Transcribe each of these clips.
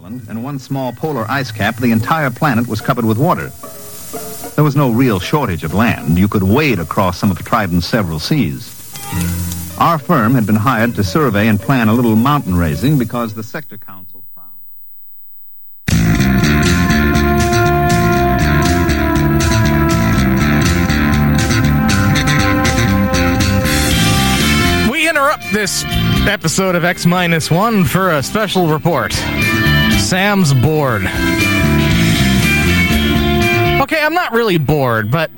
island and one small polar ice cap, the entire planet was covered with water. There was no real shortage of land. You could wade across some of Trident's several seas. Our firm had been hired to survey and plan a little mountain raising because the sector council frowned. We interrupt this episode of X Minus One for a special report. Sam's bored. Okay, I'm not really bored, but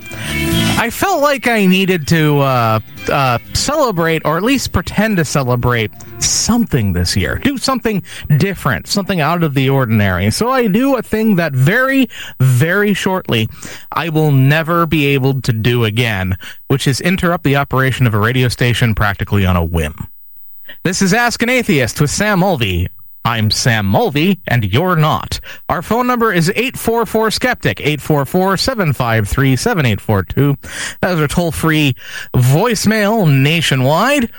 I felt like I needed to uh, uh, celebrate, or at least pretend to celebrate something this year. Do something different, something out of the ordinary. So I do a thing that very, very shortly I will never be able to do again, which is interrupt the operation of a radio station practically on a whim. This is Ask an Atheist with Sam Mulvey. I'm Sam Mulvey, and you're not. Our phone number is 844-SKEPTIC, 844-753-7842. That is our toll-free voicemail nationwide.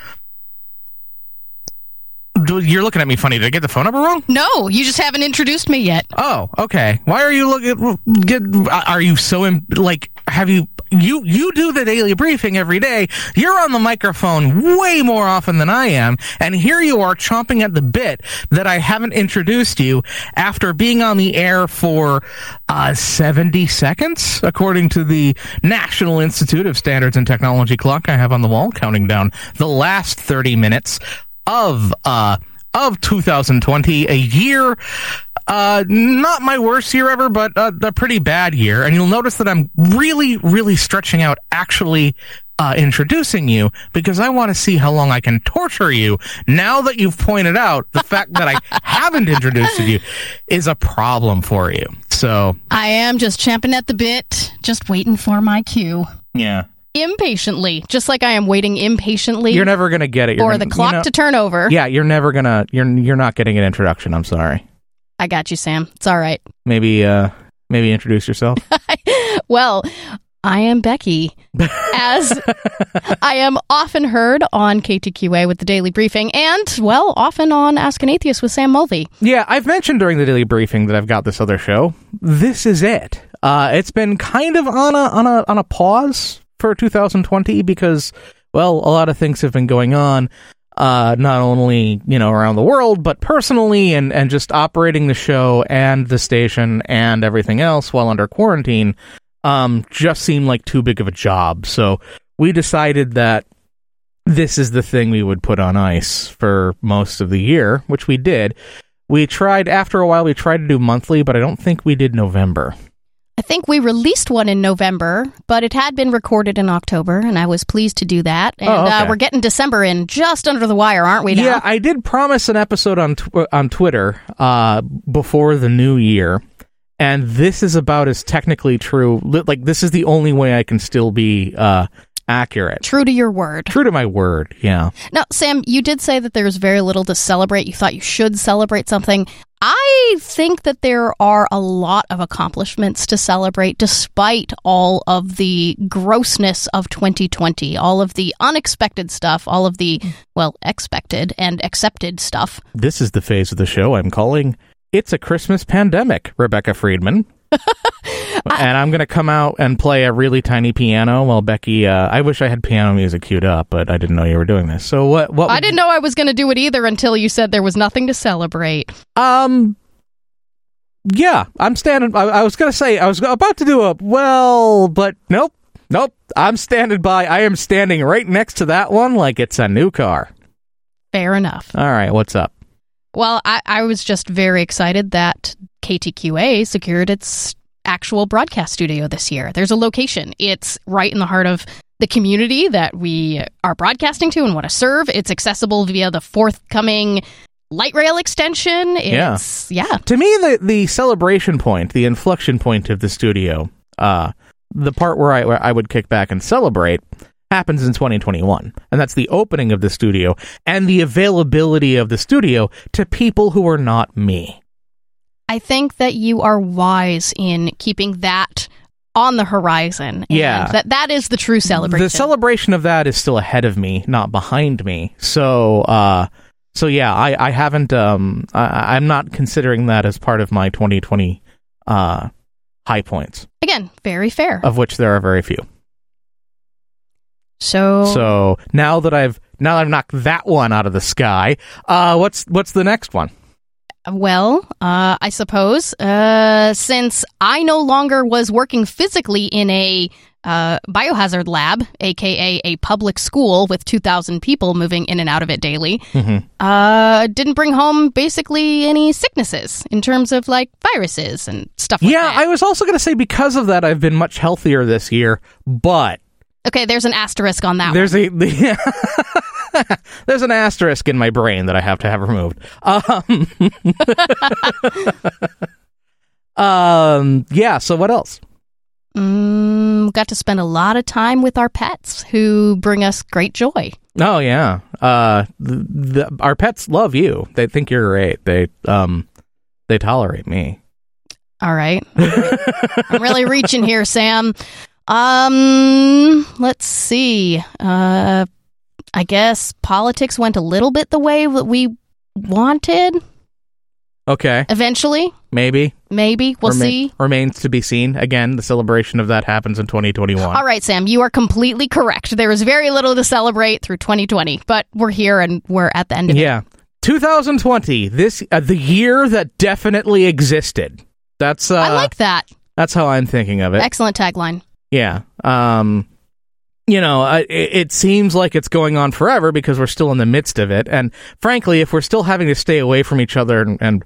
You're looking at me funny. Did I get the phone number wrong? No, you just haven't introduced me yet. Oh, okay. Why are you looking? Are you so like? Have you? You you do the daily briefing every day. You're on the microphone way more often than I am, and here you are chomping at the bit that I haven't introduced you after being on the air for uh, 70 seconds, according to the National Institute of Standards and Technology clock I have on the wall, counting down the last 30 minutes of uh of 2020, a year uh not my worst year ever, but uh, a pretty bad year. And you'll notice that I'm really, really stretching out actually uh, introducing you because I want to see how long I can torture you. Now that you've pointed out the fact that I haven't introduced you is a problem for you. So I am just champing at the bit, just waiting for my cue. yeah, Impatiently, just like I am waiting impatiently you're never gonna get it. You're for gonna- the clock you know- to turn over. Yeah, you're never gonna. You're you're not getting an introduction. I'm sorry. I got you, Sam. It's all right. Maybe uh maybe introduce yourself. Well, I am Becky, as I am often heard on KTQA with the Daily Briefing, and, well, often on Ask an Atheist with Sam Mulvey. Yeah, I've mentioned during the daily briefing that I've got this other show. This is it. Uh, it's been kind of on a on a on a pause for 2020 because, well, a lot of things have been going on. Uh, not only you know around the world, but personally, and and just operating the show and the station and everything else while under quarantine, um, just seemed like too big of a job. So we decided that this is the thing we would put on ice for most of the year, which we did. We tried after a while. We tried to do monthly, but I don't think we did November. I think we released one in November, but it had been recorded in October, and I was pleased to do that. And Oh, okay. uh, we're getting December in just under the wire, aren't we? Now? Yeah, I did promise an episode on tw- on Twitter uh, before the new year, and this is about as technically true. Like this is the only way I can still be uh, accurate. True to your word. True to my word. Yeah. Now, Sam, you did say that there's very little to celebrate. You thought you should celebrate something. I think that there are a lot of accomplishments to celebrate despite all of the grossness of 2020, all of the unexpected stuff, all of the, well, expected and accepted stuff. This is the phase of the show I'm calling "It's a Christmas Pandemic." Rebecca Friedman. and I'm gonna come out and play a really tiny piano while Becky. Uh, I wish I had piano music queued up, but I didn't know you were doing this. So what? What? I didn't know I was going to do it either until you said there was nothing to celebrate. Um. Yeah, I'm standing. I, I was gonna say I was about to do a well, but nope, nope. I'm standing by. I am standing right next to that one like it's a new car. Fair enough. All right, what's up? Well, I, I was just very excited that KTQA secured its actual broadcast studio this year. There's a location. It's right in the heart of the community that we are broadcasting to and want to serve. It's accessible via the forthcoming light rail extension. Yeah. Yeah. To me, the the celebration point, the inflection point of the studio, uh, the part where I where I would kick back and celebrate happens in 2021, and that's the opening of the studio and the availability of the studio to people who are not me. I think that you are wise in keeping that on the horizon. and Yeah. That that is the true celebration. The celebration of that is still ahead of me, not behind me. So, uh, so yeah, I I haven't um I, I'm not considering that as part of my 2020 uh high points, Again, very fair. of which there are very few. so, So now that I've now that I've knocked that one out of the sky, uh, what's what's the next one? Well, uh, I suppose uh, since I no longer was working physically in a uh, biohazard lab, aka a public school with 2,000 people moving in and out of it daily, Mhm. uh, didn't bring home basically any sicknesses in terms of like viruses and stuff like yeah, that. I was also going to say because of that, I've been much healthier this year. But okay, there's an asterisk on that there's a there's an asterisk in my brain that I have to have removed. Um, um, yeah. So what else? Mm, got to spend a lot of time with our pets who bring us great joy. Oh yeah. Uh, the, the, our pets love you. They think you're great. They um, they tolerate me. All right. All right. I'm really reaching here, Sam. Um, let's see. Uh, I guess politics went a little bit the way that we wanted. Okay, Eventually, maybe. maybe we'll Rema- see. Remains to be seen. Again, the celebration of that happens in 2021. All right, Sam, you are completely correct. There is very little to celebrate through 2020, but we're here and we're at the end of it. Yeah. 2020, this uh, the year that definitely existed. That's uh I like that. that's how I'm thinking of it. Excellent tagline. Yeah. Um you know, it, it seems like it's going on forever because we're still in the midst of it and frankly, if we're still having to stay away from each other and, and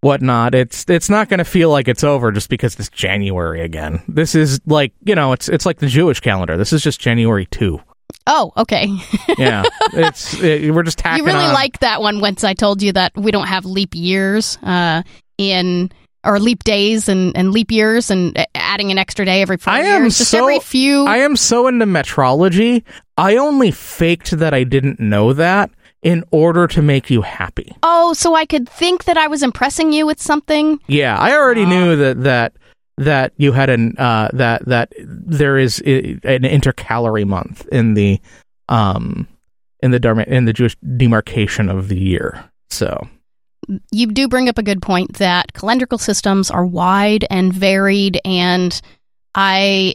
whatnot, it's it's not going to feel like it's over just because it's January again. This is like, you know, it's it's like the Jewish calendar. This is just January 2. Oh, okay. Yeah. it's it, we're just you really on. liked that one once I told you that we don't have leap years uh, in or leap days and, and leap years and uh, adding an extra day every four I am years. Just so- every few. I am so into metrology. I only faked that I didn't know that in order to make you happy. oh, so I could think that I was impressing you with something. Yeah, I already knew that that that you had an uh, that that there is an intercalary month in the um in the in the Jewish demarcation of the year. So You do bring up a good point that calendrical systems are wide and varied, and I.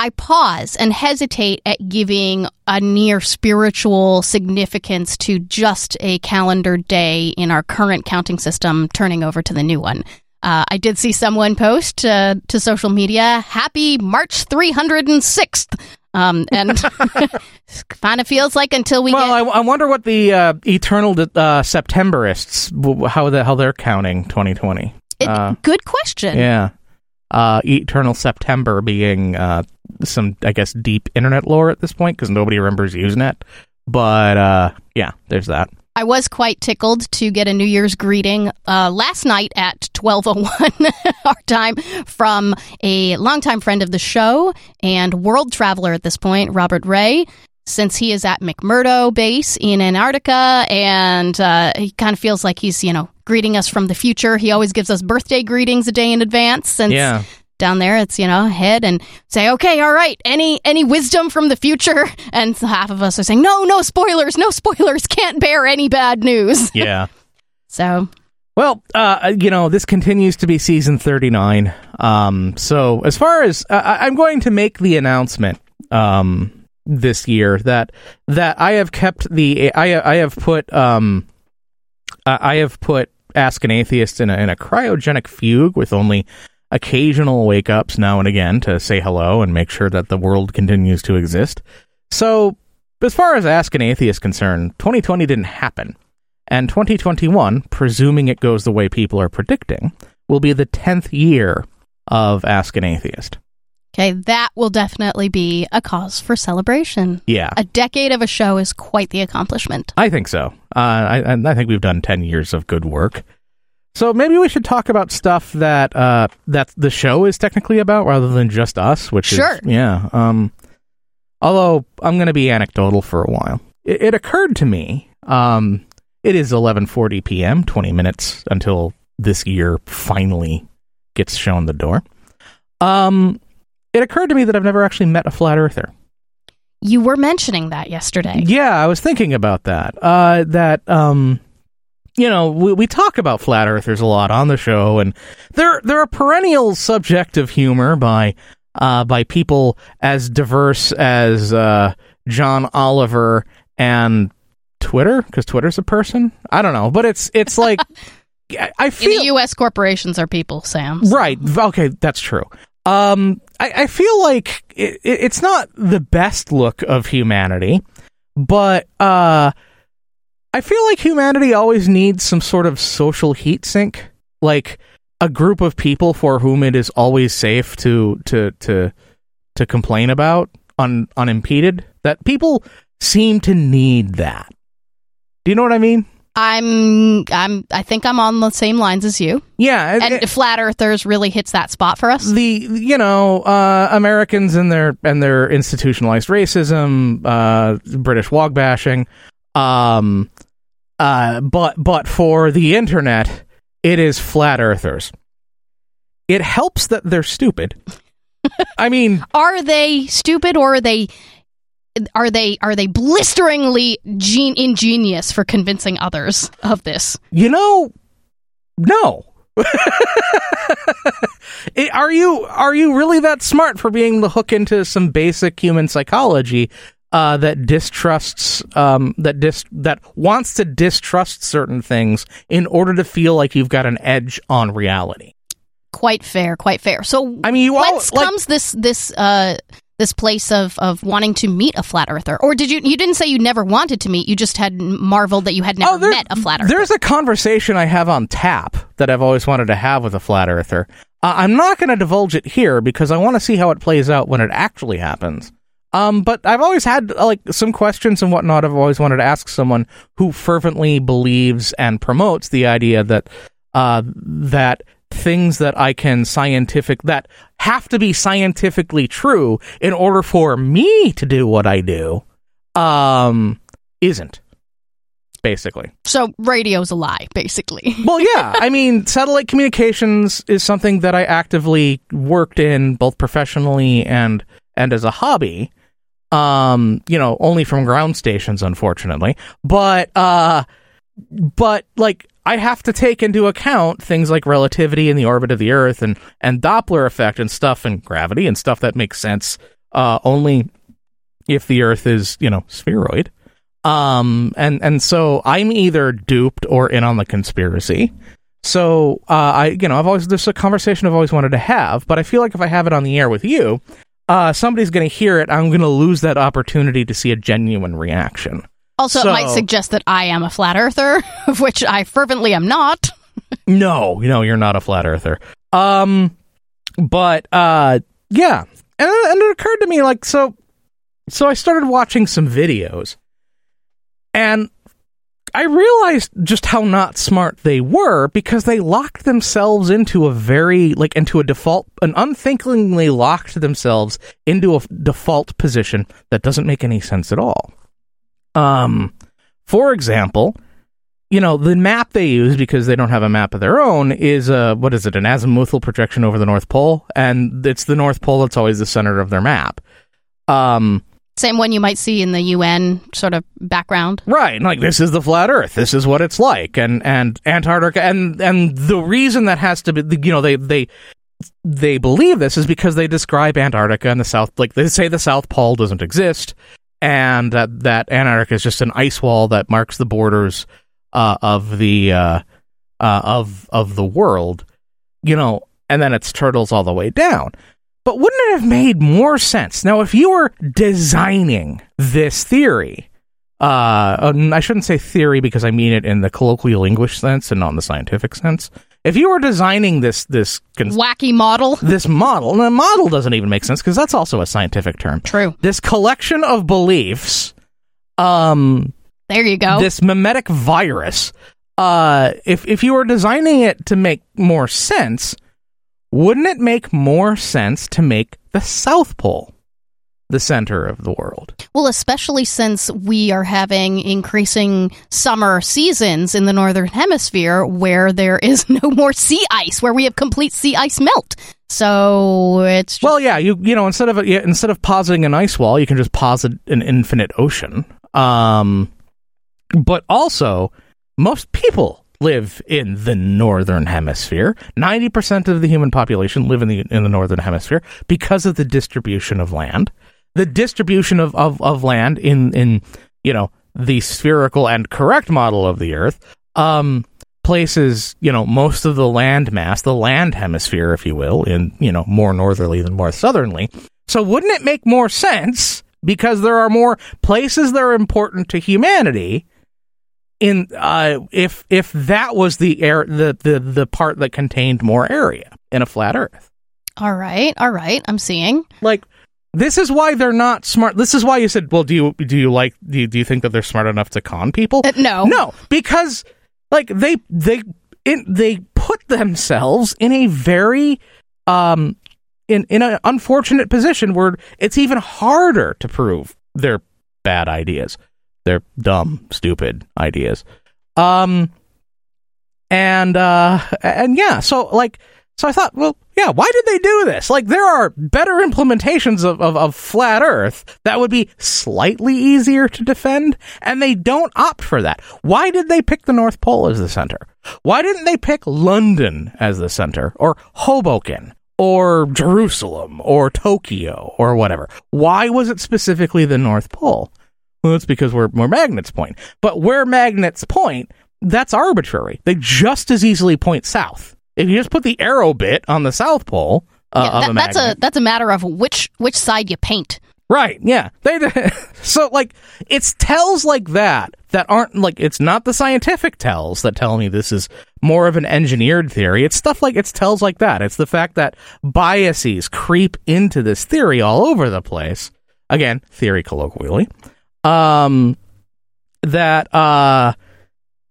I pause and hesitate at giving a near spiritual significance to just a calendar day in our current counting system turning over to the new one. Uh, I did see someone post uh, to social media, "Happy March 306th," um, and kind of feels like until we well, get I, I wonder what the uh, eternal uh, Septemberists how the how they're counting 2020. it, uh, good question. Yeah. Uh, Eternal September being uh, some, I guess, deep internet lore at this point because nobody remembers Usenet. But uh, yeah, there's that. I was quite tickled to get a New Year's greeting uh, last night at 12:01 our time from a longtime friend of the show and world traveler at this point, Robert Ray. Since he is at McMurdo base in Antarctica, and uh, he kind of feels like he's, you know, greeting us from the future. He always gives us birthday greetings a day in advance. Since Yeah. Down there it's you know head and say okay all right any any wisdom from the future and half of us are saying no no spoilers no spoilers can't bear any bad news Yeah. so Well, uh, you know, this continues to be season 39. Um, so as far as uh, I'm going to make the announcement um, this year that that I have kept the I I have put um I I have put Ask an Atheist in a, in a cryogenic fugue with only occasional wake ups now and again to say hello and make sure that the world continues to exist. So as far as Ask an Atheist is concerned, 2020 didn't happen. And 2021, presuming it goes the way people are predicting, will be the 10th year of Ask an Atheist. okay that will definitely be a cause for celebration Yeah, a decade of a show is quite the accomplishment I think so. Uh, I, I think we've done 10 years of good work. So maybe we should talk about stuff that uh, that the show is technically about rather than just us, which Sure. is yeah. Um, although I'm going to be anecdotal for a while. It, it occurred to me. Um, it is 11:40 p.m. 20 minutes until this year finally gets shown the door. Um, it occurred to me that I've never actually met a flat earther. You were mentioning that yesterday. Yeah, I was thinking about that. Uh, that um, you know, we, we talk about flat earthers a lot on the show, and they're they're a perennial subject of humor by uh, by people as diverse as uh, John Oliver and Twitter, because Twitter's a person. I don't know, but it's it's like I, I In feel the U.S., corporations are people, Sam. Right. Okay, that's true. Um, I, I feel like it, it, it's not the best look of humanity, but uh, I feel like humanity always needs some sort of social heat sink, like a group of people for whom it is always safe to to to to complain about un, unimpeded. That people seem to need that. Do you know what I mean? I'm, I'm, I think I'm on the same lines as you. Yeah, And it- flat earthers really hits that spot for us. the you know uh, Americans and their and their institutionalized racism, uh, British wog bashing, um, uh, but but for the internet, it is flat earthers. It helps that they're stupid. I mean, Are they stupid or are they? Are they are they blisteringly gen- ingenious for convincing others of this? you know, no. Are you are you really that smart for being to hook into some basic human psychology uh, that distrusts um, that dis- that wants to distrust certain things in order to feel like you've got an edge on reality? Quite fair, quite fair. So I mean, you all whence like comes this this uh this place of of wanting to meet a flat earther? Or did you you didn't say you never wanted to meet? You just had marveled that you had never Oh, met a flat earther. There's a conversation I have on tap that I've always wanted to have with a flat earther. Uh, I'm not going to divulge it here because I want to see how it plays out when it actually happens. Um, but I've always had like some questions and whatnot. I've always wanted to ask someone who fervently believes and promotes the idea that uh, that things that I can scientific that have to be scientifically true in order for me to do what I do, um, isn't basically. so radio's a lie, basically. Well, yeah. I mean, satellite communications is something that I actively worked in both professionally and and as a hobby. Um, you know, only from ground stations, unfortunately. But uh, but like I have to take into account things like relativity in the orbit of the Earth and and Doppler effect and stuff and gravity and stuff that makes sense uh, only if the Earth is you know spheroid. Um, and and so I'm either duped or in on the conspiracy. So uh, I, you know, I've always this is a conversation I've always wanted to have, but I feel like if I have it on the air with you, uh, somebody's going to hear it. I'm going to lose that opportunity to see a genuine reaction. Also, So- it might suggest that I am a flat earther, of which I fervently am not. No, no, you're not a flat earther. Um, but uh, yeah, and, and it occurred to me like so. So I started watching some videos, and I realized just how not smart they were because they locked themselves into a very like into a default, an unthinkingly locked themselves into a default position that doesn't make any sense at all. Um, for example, you know the map they use because they don't have a map of their own is uh what is it an azimuthal projection over the north pole and it's the north pole that's always the center of their map um Same one you might see in the UN sort of background. right like this is the flat earth this is what it's like and and antarctica and and the reason that has to be you know they they they believe this is because they describe antarctica and the south like they say the south pole doesn't exist and that that antarctica is just an ice wall that marks the borders uh, of the uh, uh, of of the world, you know, and then it's turtles all the way down. But wouldn't it have made more sense now if you were designing this theory? Uh, um, I shouldn't say theory because I mean it in the colloquial English sense and not in the scientific sense. If you were designing this this cons- Wacky model. this model, and the model doesn't even make sense because that's also a scientific term. True. This collection of beliefs, um, There you go. this memetic virus uh if if you were designing it to make more sense wouldn't it make more sense to make the south pole the center of the world. Well, especially since we are having increasing summer seasons in the northern hemisphere where there is no more sea ice, where we have complete sea ice melt. So it's just, Well, yeah, you you know instead of yeah, instead of positing an ice wall, you can just posit an infinite ocean. Um, but also, most people live in the northern hemisphere. Ninety percent of the human population live in the in the northern hemisphere because of the distribution of land. The distribution of, of, of land in in you know the spherical and correct model of the Earth. Um, places, you know, most of the land mass, the land hemisphere, if you will, in, you know, more northerly than more southerly. So wouldn't it make more sense because there are more places that are important to humanity in uh if if that was the air the the the part that contained more area in a flat earth. all right, all right. I'm seeing. Like this is why they're not smart. This is why you said, "Well, do you do you like do you, do you think that they're smart enough to con people?" Uh, no. No, because like they they it, they put themselves in a very um in in an unfortunate position where it's even harder to prove their bad ideas, their dumb, stupid ideas. Um and uh and yeah, so like so I thought, well, yeah, why did they do this? Like, there are better implementations of, of, of, flat Earth that would be slightly easier to defend, and they don't opt for that. Why did they pick the North Pole as the center? Why didn't they pick London as the center, or Hoboken, or Jerusalem, or Tokyo, or whatever? Why was it specifically the North Pole? Well, it's because where, where magnets point. But where magnets point, that's arbitrary. They just as easily point south. If you just put the arrow bit on the south pole uh, Yeah, of that- a that's a that's a matter of which which side you paint. right? Yeah, they so like it's tells like that that aren't like it's not the scientific tells that tell me this is more of an engineered theory. It's stuff like it's tells like that. It's the fact that biases creep into this theory all over the place. Again, theory colloquially. Um, that uh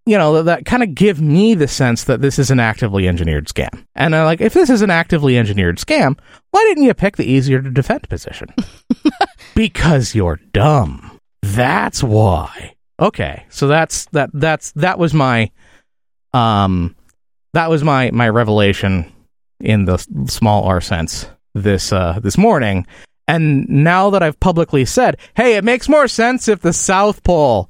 you know, that, kind of give me the sense that this is an actively engineered scam. And uh, like, if this is an actively engineered scam, why didn't you pick the easier to defend position? because you're dumb. That's why. Okay, so that's that. That's that was my, um, that was my my revelation in the small r sense this uh this morning. And now that I've publicly said, hey, it makes more sense if the South Pole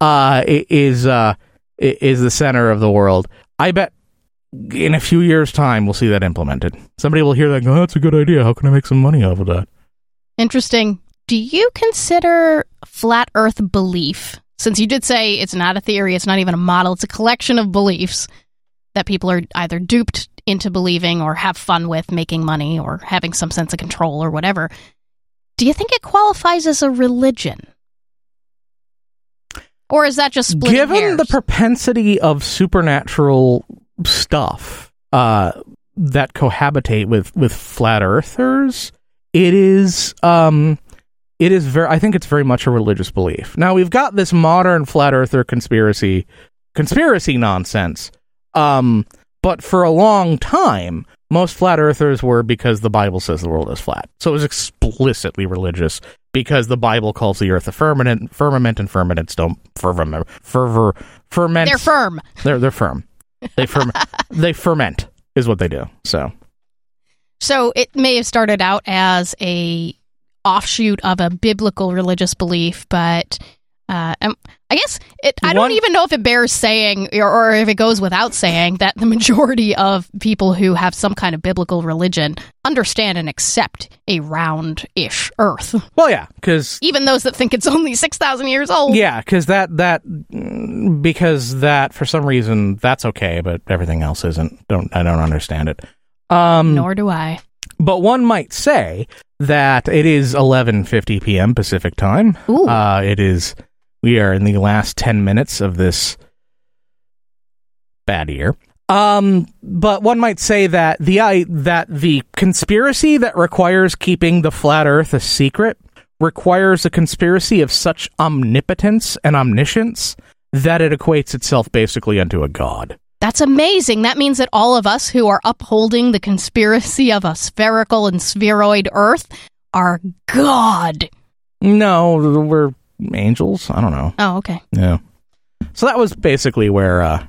uh is uh is the center of the world. I bet in a few years' time we'll see that implemented. Somebody will hear that and go, that's a good idea. How can I make some money off of that? Interesting. Do you consider flat Earth belief, since you did say it's not a theory, it's not even a model, it's a collection of beliefs that people are either duped into believing or have fun with making money or having some sense of control or whatever. Do you think it qualifies as a religion? Or is that just splitting Given hairs? the propensity of supernatural stuff uh, that cohabitate with, with flat earthers, it is um, it is very. I think it's very much a religious belief. Now we've got this modern flat earther conspiracy conspiracy nonsense. Um, but for a long time, most flat earthers were because the Bible says the world is flat. So it was explicitly religious because the Bible calls the earth a firmament, firmament, and firmaments don't fervor, fervor, ferment. They're firm. They're they're firm. They ferm. they ferment is what they do. So So it may have started out as a offshoot of a biblical religious belief, but uh, I guess it. I don't even know if it bears saying, or, or if it goes without saying, that the majority of people who have some kind of biblical religion understand and accept a round-ish Earth, well, yeah, because even those that think it's only six thousand years old. yeah, because that that because that for some reason that's okay, but everything else isn't. Don't I don't understand it. Um, Nor do I. but one might say that it is 11:50 p.m. Pacific time. Uh, it is. We are in the last 10 minutes of this bad year. Um, but one might say that the I, that the conspiracy that requires keeping the flat Earth a secret requires a conspiracy of such omnipotence and omniscience that it equates itself basically unto a god. That's amazing. That means that all of us who are upholding the conspiracy of a spherical and spheroid Earth are God. No, we're angels. I don't know. Oh, okay. Yeah. So that was basically where uh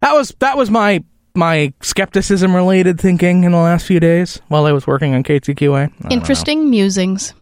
that was that was my my skepticism related thinking in the last few days while I was working on KTQA. I. Interesting musings.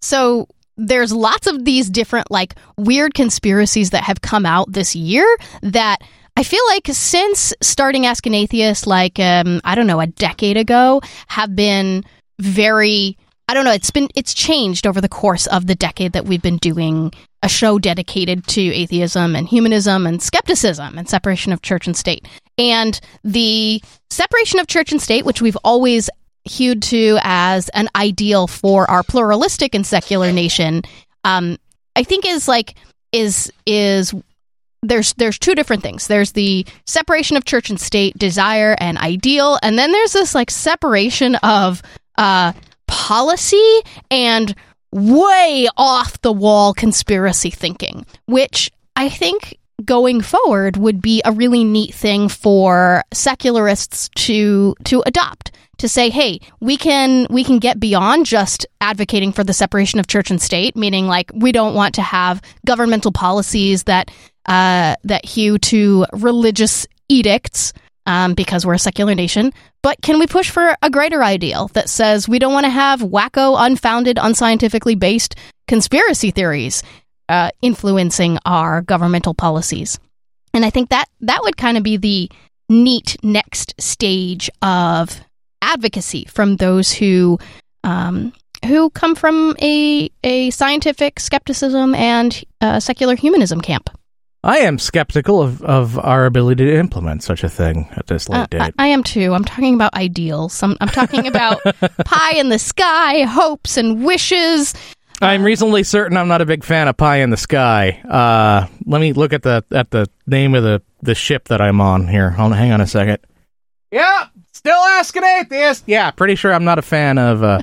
So there's lots of these different like weird conspiracies that have come out this year that I feel like since starting Ask an Atheist, like um, I don't know, a decade ago, have been very. I don't know. It's been it's changed over the course of the decade that we've been doing a show dedicated to atheism and humanism and skepticism and separation of church and state. And the separation of church and state, which we've always hewed to as an ideal for our pluralistic and secular nation, um, I think is like is is there's there's two different things. There's the separation of church and state desire and ideal, and then there's this like separation of uh, policy and way off the wall conspiracy thinking, which I think going forward would be a really neat thing for secularists to to adopt to say hey we can we can get beyond just advocating for the separation of church and state meaning like we don't want to have governmental policies that uh, that hew to religious edicts um, because we're a secular nation. But can we push for a greater ideal that says we don't want to have wacko, unfounded, unscientifically based conspiracy theories uh, influencing our governmental policies? And I think that that would kind of be the neat next stage of advocacy from those who um, who come from a a scientific skepticism and uh, secular humanism camp. I am skeptical of, of our ability to implement such a thing at this late Uh, date. I, I am too. I'm talking about ideals. I'm, I'm talking about pie in the sky, hopes and wishes. I'm reasonably certain I'm not a big fan of pie in the sky. Uh, let me look at the at the name of the, the ship that I'm on here. Hold hang on a second. Yeah, still asking atheist. Yeah, pretty sure I'm not a fan of uh,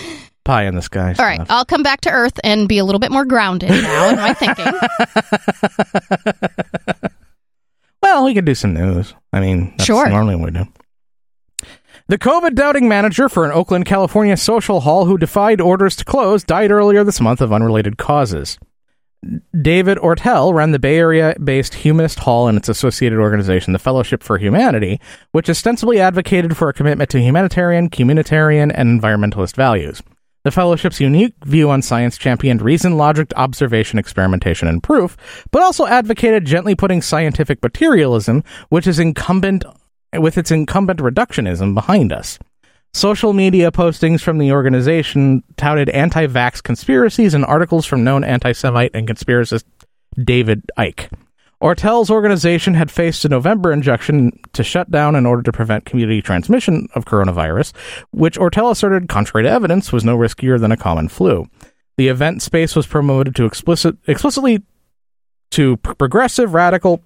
pie in the sky. All right, I'll come back to Earth and be a little bit more grounded now in my thinking. Well, we could do some news. I mean, that's Sure. normally what we do. The COVID doubting manager for an Oakland, California social hall who defied orders to close died earlier this month of unrelated causes. David Oertel ran the Bay Area based Humanist Hall and its associated organization, the Fellowship for Humanity, which ostensibly advocated for a commitment to humanitarian, communitarian, and environmentalist values. The Fellowship's unique view on science championed reason, logic, observation, experimentation, and proof, but also advocated gently putting scientific materialism, which is incumbent with its incumbent reductionism, behind us. Social media postings from the organization touted anti vax conspiracies and articles from known anti Semite and conspiracist David Icke. Oertel's organization had faced a November injunction to shut down in order to prevent community transmission of coronavirus, which Ortel asserted, contrary to evidence, was no riskier than a common flu. The event space was promoted to explicit, explicitly to progressive, radical,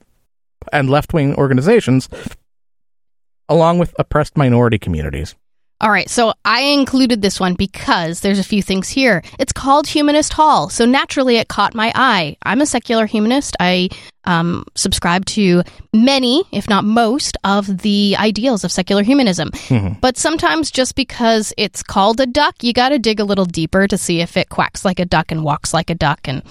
and left wing organizations, along with oppressed minority communities. All right, so I included this one because there's a few things here. It's called Humanist Hall, so naturally it caught my eye. I'm a secular humanist. I um, subscribe to many, if not most, of the ideals of secular humanism. But sometimes just because it's called a duck, you got to dig a little deeper to see if it quacks like a duck and walks like a duck and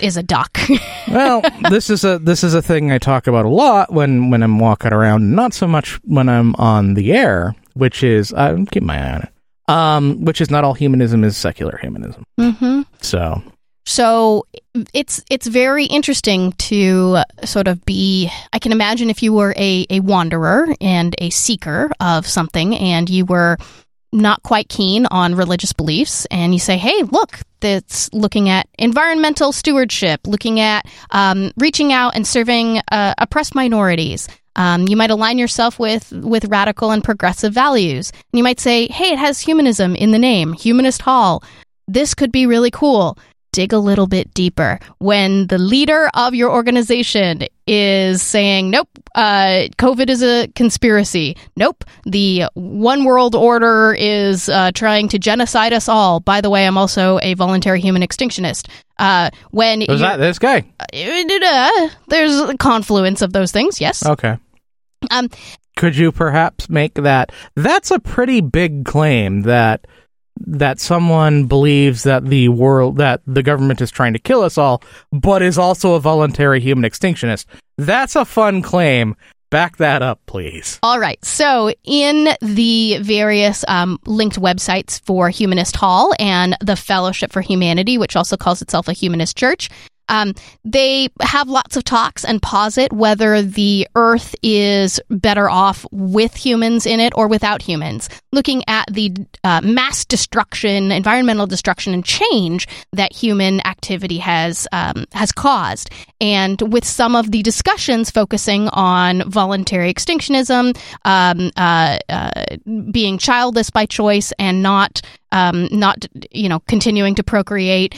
is a duck. well, this is a this is a thing I talk about a lot when when I'm walking around, not so much when I'm on the air, which is I keep my eye on it. Um, which is not all humanism is secular humanism. hmm So So it's it's very interesting to sort of be. I can imagine if you were a a wanderer and a seeker of something, and you were not quite keen on religious beliefs, and you say, "Hey, look." That's looking at environmental stewardship, looking at um, reaching out and serving uh, oppressed minorities. Um, you might align yourself with with radical and progressive values. And you might say, "Hey, it has humanism in the name, Humanist Hall. This could be really cool." dig a little bit deeper. When the leader of your organization is saying, nope, uh, COVID is a conspiracy. Nope, the one world order is uh, trying to genocide us all. By the way, I'm also a voluntary human extinctionist. Uh, when was that this guy? uh, there's a confluence of those things, yes. Okay. Um, Could you perhaps make that? That's a pretty big claim that that someone believes that the world that the government is trying to kill us all, but is also a voluntary human extinctionist. That's a fun claim. Back that up, please. All right. So, in the various um, linked websites for Humanist Hall and the Fellowship for Humanity, which also calls itself a humanist church, um, they have lots of talks and posit whether the Earth is better off with humans in it or without humans, looking at the uh, mass destruction, environmental destruction, and change that human activity has um, has caused, and with some of the discussions focusing on voluntary extinctionism, um, uh, uh, being childless by choice, and not um, not you know continuing to procreate.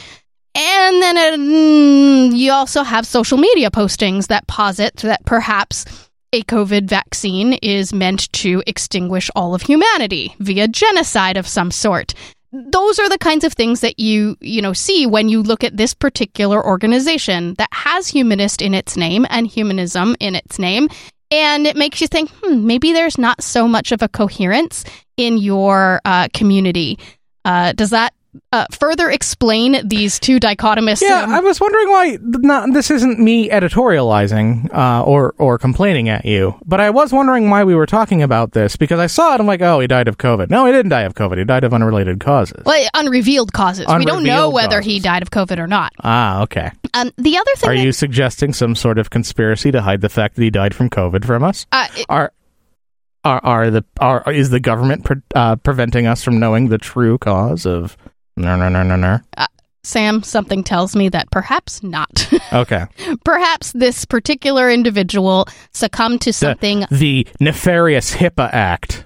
And then uh, mm, you also have social media postings that posit that perhaps a COVID vaccine is meant to extinguish all of humanity via genocide of some sort. Those are the kinds of things that you, you know, see when you look at this particular organization that has humanist in its name and humanism in its name. And it makes you think, hmm, maybe there's not so much of a coherence in your uh, community. Uh, does that uh, further explain these two dichotomous. Yeah, um, I was wondering why not, this isn't me editorializing uh, or or complaining at you, but I was wondering why we were talking about this because I saw it. I'm like, oh, he died of COVID. No, he didn't die of COVID. He died of unrelated causes. well, unrevealed causes. we don't know Unrevealed whether he died of COVID or not. Ah, okay. Um, the other thing Are that- you suggesting some sort of conspiracy to hide the fact that he died from COVID from us? uh, it- Are are are the are is the government pre- uh, preventing us from knowing the true cause of? No, no, no, no, no. Sam, something tells me that perhaps not. Okay. perhaps this particular individual succumbed to something The nefarious HIPAA Act.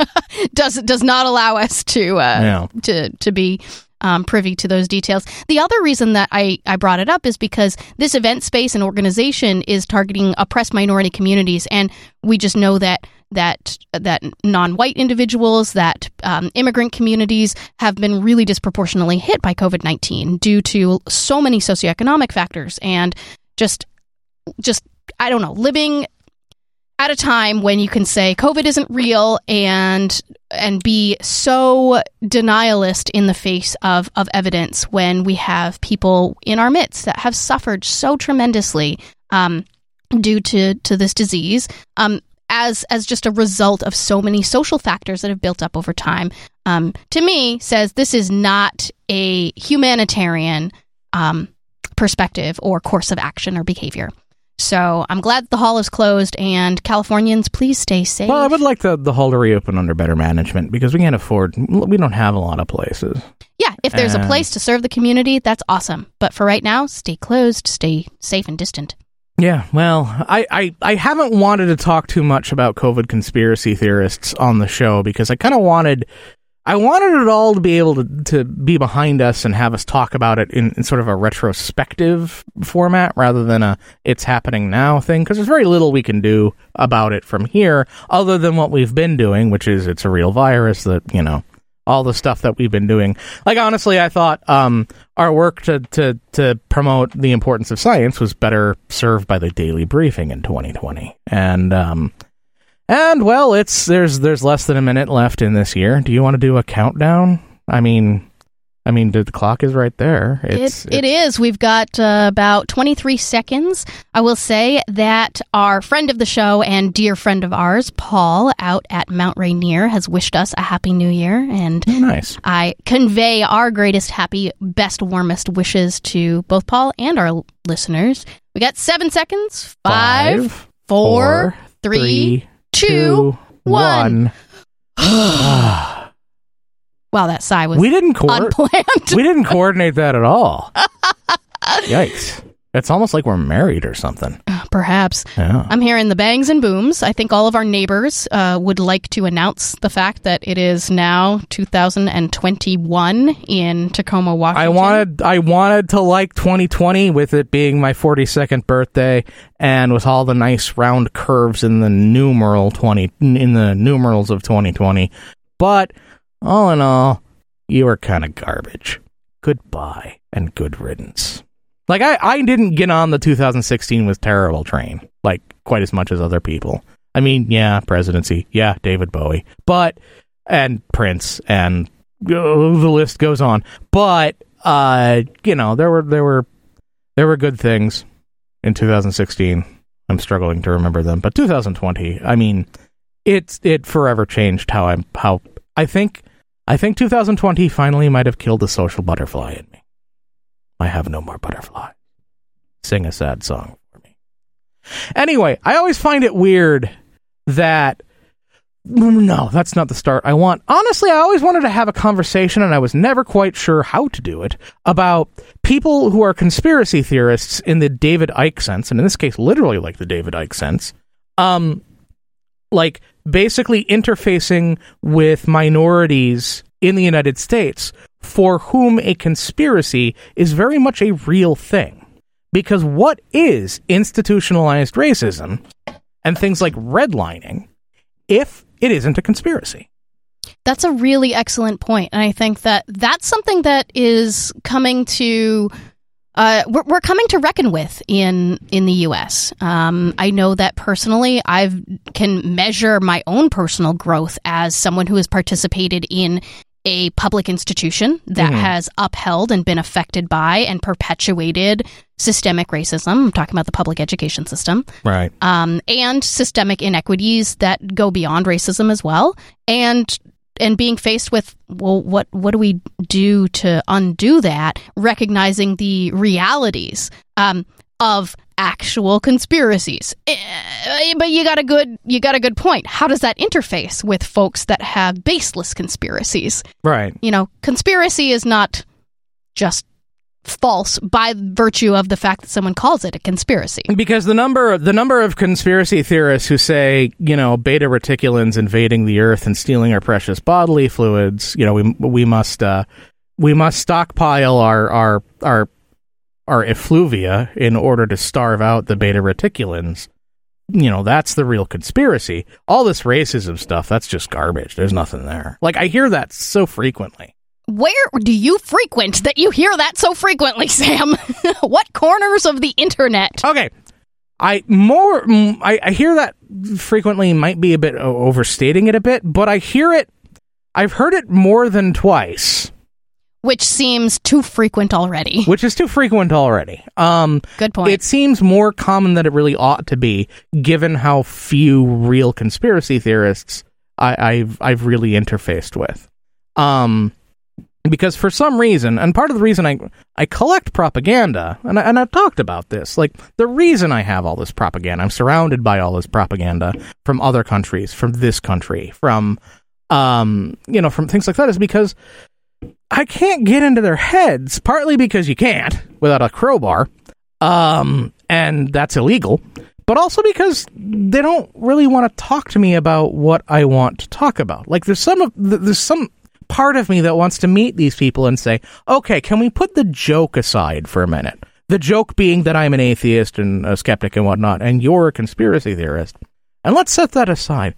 does does not allow us to uh, Yeah. to to be um, privy to those details. The other reason that I, I brought it up is because this event space and organization is targeting oppressed minority communities, and we just know that that that non-white individuals, that um, immigrant communities have been really disproportionately hit by COVID nineteen due to so many socioeconomic factors and just just I don't know living at a time when you can say COVID isn't real and and be so denialist in the face of of evidence when we have people in our midst that have suffered so tremendously um, due to to this disease. Um, as as just a result of so many social factors that have built up over time. Um, to me, says this is not a humanitarian um, perspective or course of action or behavior. So I'm glad the hall is closed, and Californians, please stay safe. Well, I would like the the hall to reopen under better management because we can't afford. We don't have a lot of places. yeah, if there's a Uh, place to serve the community, that's awesome. But for right now, stay closed, stay safe and distant. Yeah, well, I, I, I haven't wanted to talk too much about COVID conspiracy theorists on the show because I kind of wanted, I wanted it all to be able to, to be behind us and have us talk about it in, in sort of a retrospective format rather than a it's happening now thing because there's very little we can do about it from here other than what we've been doing, which is it's a real virus that, you know, all the stuff that we've been doing. Like honestly, I thought um, our work to, to to promote the importance of science was better served by the daily briefing in 2020. And um, and well, it's there's there's less than a minute left in this year. Do you want to do a countdown? I mean, I mean, the clock is right there. It's it, it is. We've got uh, about 23 seconds. I will say that our friend of the show and dear friend of ours, Paul, out at Mount Rainier, has wished us a happy new year. And Oh, nice. I convey our greatest, happy, best, warmest wishes to both Paul and our listeners. We got seven seconds. Five, Five, four, three, three, two, two, one. one. Wow, that sigh was we didn't co- unplanned. we didn't coordinate that at all. Yikes! It's almost like we're married or something. Perhaps. Yeah. I'm hearing the bangs and booms. I think all of our neighbors uh, would like to announce the fact that it is now 2021 in Tacoma, Washington. I wanted I wanted to like 2020 with it being my 42nd birthday and with all the nice round curves in the numeral 20 in the numerals of 2020. But all in all, you were kind of garbage. Goodbye and good riddance. Like I I didn't get on the 2016 was terrible train like quite as much as other people. I mean, yeah, presidency, yeah, David Bowie, but and Prince, and uh, the list goes on. But uh, you know, there were there were there were good things in 2016. I'm struggling to remember them, but 2020. I mean, it's it forever changed how I'm how I think I think 2020 finally might have killed the social butterfly in me. I have no more butterfly. Sing a sad song for me. Anyway, I always find it weird that no, that's not the start I want. Honestly, I always wanted to have a conversation, and I was never quite sure how to do it, about people who are conspiracy theorists in the David Icke sense, and in this case, literally like the David Icke sense. Um, like basically interfacing with minorities in the United States for whom a conspiracy is very much a real thing. Because what is institutionalized racism and things like redlining if it isn't a conspiracy? That's a really excellent point, and I think that that's something that is coming to uh, we're, we're, coming to reckon with in in the U.S. Um, I know that personally, I can measure my own personal growth as someone who has participated in a public institution that mm-hmm. has upheld and been affected by and perpetuated systemic racism. I'm talking about the public education system, right? Um, and systemic inequities that go beyond racism as well. And and being faced with well what what do we do to undo that recognizing the realities um, of actual conspiracies? Eh, but you got a good you got a good point. How does that interface with folks that have baseless conspiracies? Right. You know conspiracy is not just false by virtue of the fact that someone calls it a conspiracy. Because the number the number of conspiracy theorists who say, you know, beta reticulans invading the earth and stealing our precious bodily fluids, you know, we we must uh, we must stockpile our our our our effluvia in order to starve out the beta reticulans. You know, that's the real conspiracy. All this racism stuff, that's just garbage. There's nothing there. Like I hear that so frequently. Where do you frequent that you hear that so frequently, Sam? what corners of the internet? Okay. I more I, I hear that frequently might be a bit overstating it a bit, but I hear it I've heard it more than twice. Which seems too frequent already. Which is too frequent already. Um, Good point. It seems more common than it really ought to be, given how few real conspiracy theorists I, have I've really interfaced with. Um, because for some reason, and part of the reason I I collect propaganda, and I, and I've talked about this, like the reason I have all this propaganda, I'm surrounded by all this propaganda from other countries, from this country, from um, you know, from things like that, is because I can't get into their heads. Partly because you can't without a crowbar, um, and that's illegal. But also because they don't really want to talk to me about what I want to talk about. Like there's some of there's some part of me that wants to meet these people and say, okay, can we put the joke aside for a minute? The joke being that I'm an atheist and a skeptic and whatnot, and you're a conspiracy theorist. And let's set that aside.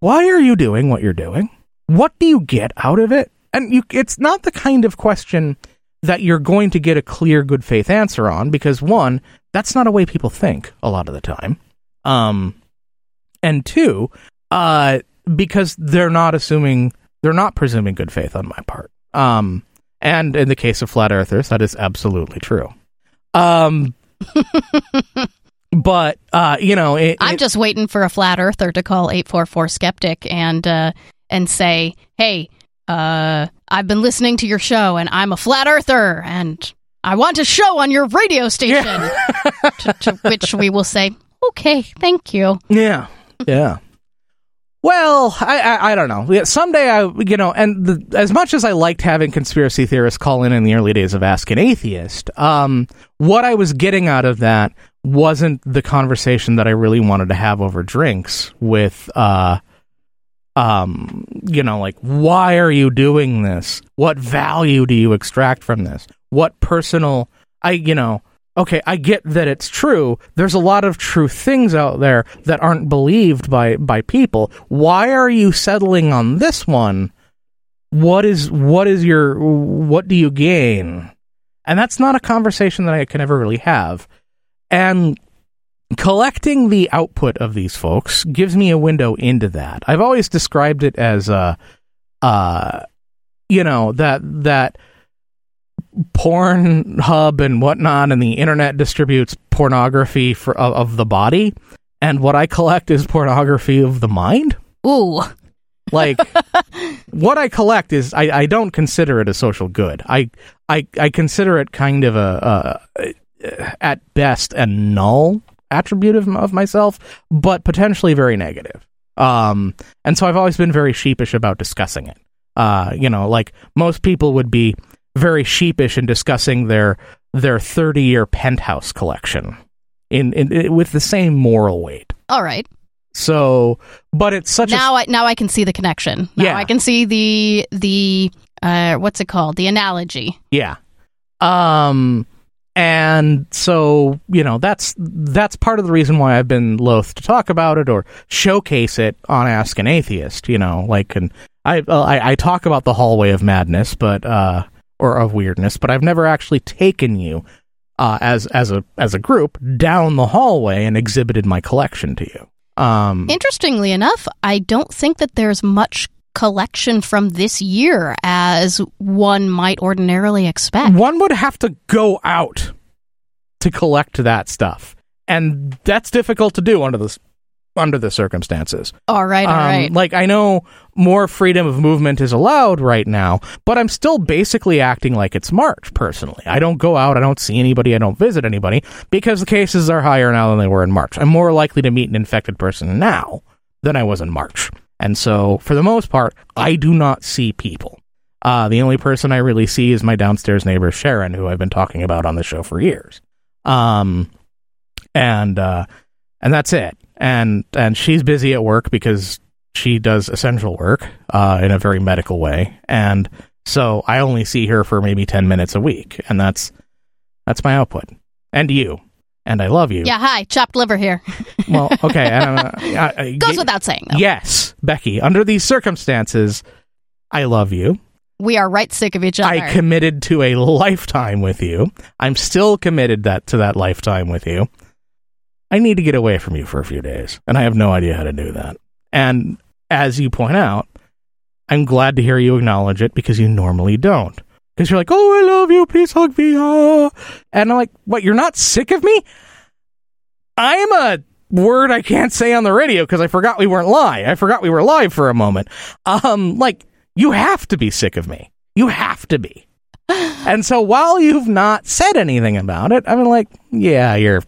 Why are you doing what you're doing? What do you get out of it? And you, it's not the kind of question that you're going to get a clear good faith answer on because one, that's not a way people think a lot of the time. Um, and two, uh, because they're not assuming they're not presuming good faith on my part. Um, and in the case of flat earthers, that is absolutely true. Um, but uh, you know, it, I'm it, just waiting for a flat earther to call eight four four skeptic and uh, and say, "Hey, uh, I've been listening to your show, and I'm a flat earther, and I want a show on your radio station." Yeah. to, to which we will say, "Okay, thank you." Yeah, yeah. Well, I, I, I don't know. Someday I you know, and the, as much as I liked having conspiracy theorists call in in the early days of Ask an Atheist, um, what I was getting out of that wasn't the conversation that I really wanted to have over drinks with, uh, um, you know, like why are you doing this? What value do you extract from this? What personal, I you know okay, I get that it's true. There's a lot of true things out there that aren't believed by by people. Why are you settling on this one? What is what is your what do you gain? And that's not a conversation that I can ever really have. And collecting the output of these folks gives me a window into that. I've always described it as a, uh, you know, that that porn hub and whatnot, and the internet distributes pornography for of, of the body, and what I collect is pornography of the mind. Ooh. Like what I collect is I, I don't consider it a social good. I I, I consider it kind of a, a at best a null attribute of, of myself, but potentially very negative. Um, and so I've always been very sheepish about discussing it. Uh, you know, like most people would be very sheepish in discussing their their 30 year penthouse collection in, in, in with the same moral weight. All right. So, but it's such now a I now I can see the connection. Now Yeah. I can see the the uh what's it called? The analogy. Yeah. Um and so, you know, that's that's part of the reason why I've been loath to talk about it or showcase it on Ask an Atheist, you know, like and I I, I talk about the hallway of madness, but uh or of weirdness, but I've never actually taken you uh as as a as a group down the hallway and exhibited my collection to you. Um Interestingly enough, I don't think that there's much collection from this year as one might ordinarily expect. one would have to go out to collect that stuff and that's difficult to do under the under the circumstances All right, all Um, right. like i know more freedom of movement is allowed right now but i'm still basically acting like it's march personally i don't go out i don't see anybody i don't visit anybody because the cases are higher now than they were in march i'm more likely to meet an infected person now than i was in march and so for the most part i do not see people uh, the only person I really see is my downstairs neighbor Sharon, who I've been talking about on the show for years. Um, and uh, and that's it. And and she's busy at work because she does essential work uh, in a very medical way, and so I only see her for maybe ten minutes a week, and that's that's my output. And you, and I love you. yeah, hi, chopped liver here. Well, okay. uh, I- I- Goes without saying, though. Yes, Becky. Under these circumstances, I love you. We are right sick of each other. I committed to a lifetime with you. I'm still committed that to that lifetime with you. I need to get away from you for a few days, and I have no idea how to do that. And as you point out, I'm glad to hear you acknowledge it because you normally don't. Because you're like, "Oh, I love you, please hug me," ah." and I'm like, "What? You're not sick of me?" I am a word I can't say on the radio because I forgot we weren't live. I forgot we were live for a moment. Um, like you have to be sick of me. You have to be. and so while you've not said anything about it, I'm like, yeah, you're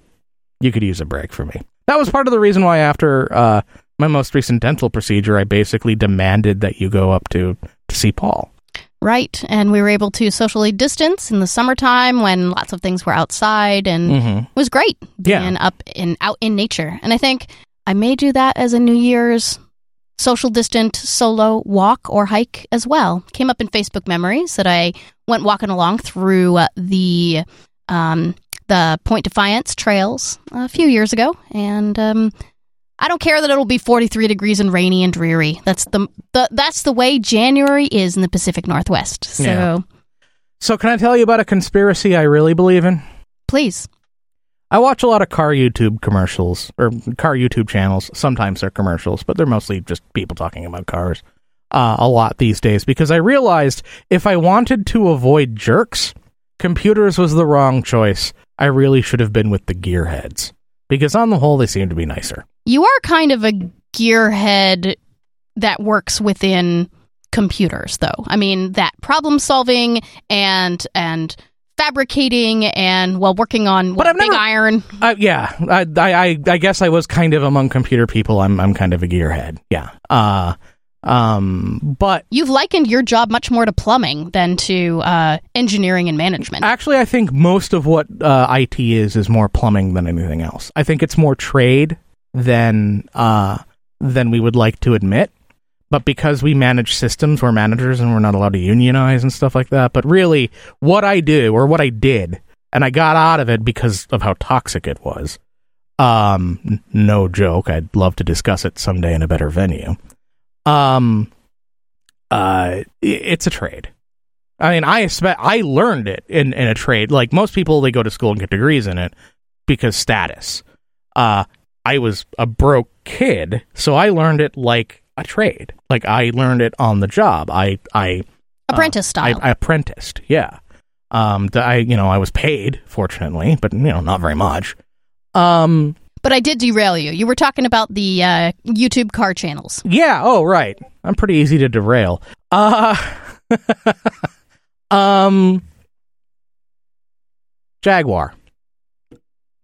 you could use a break for me. That was part of the reason why after uh, my most recent dental procedure, I basically demanded that you go up to to see Paul. Right. And we were able to socially distance in the summertime when lots of things were outside and Mm-hmm. it was great Yeah. being up in out in nature. And I think I may do that as a New Year's social distant solo walk or hike as well. Came up in Facebook memories that I went walking along through uh, the um, the Point Defiance trails a few years ago, and um, I don't care that it'll be 43 degrees and rainy and dreary. That's the, the that's the way January is in the Pacific Northwest. So Yeah. So can I tell you about a conspiracy I really believe in? please, I watch a lot of car YouTube commercials or car YouTube channels. Sometimes they're commercials, but they're mostly just people talking about cars uh, a lot these days because I realized if I wanted to avoid jerks, computers was the wrong choice. I really should have been with the gearheads because on the whole they seem to be nicer. you are kind of a gearhead that works within computers though i mean that problem solving and and fabricating and well working on what, I've big never- iron Uh, yeah, I, I I I guess I was kind of among computer people. I'm I'm kind of a gearhead. Yeah. Uh, um, but you've likened your job much more to plumbing than to uh, engineering and management Actually, I think most of what uh, IT is is more plumbing than anything else. I think it's more trade than uh, than we would like to admit. But because we manage systems, we're managers and we're not allowed to unionize and stuff like that. But really, what I do or what I did, and I got out of it because of how toxic it was. Um, no joke. I'd love to discuss it someday in a better venue. Um, uh, it's a trade. I mean, I expect I learned it in, in a trade. Like most people, they go to school and get degrees in it because status. uh, I was a broke kid, so I learned it like a trade. Like I learned it on the job. I I Apprentice I, style. I apprenticed. Yeah. Um. I you know I was paid fortunately, but you know not very much. Um. But I did derail you. You were talking about the uh, YouTube car channels. Yeah. Oh, right. I'm pretty easy to derail. Uh. um. Jaguar.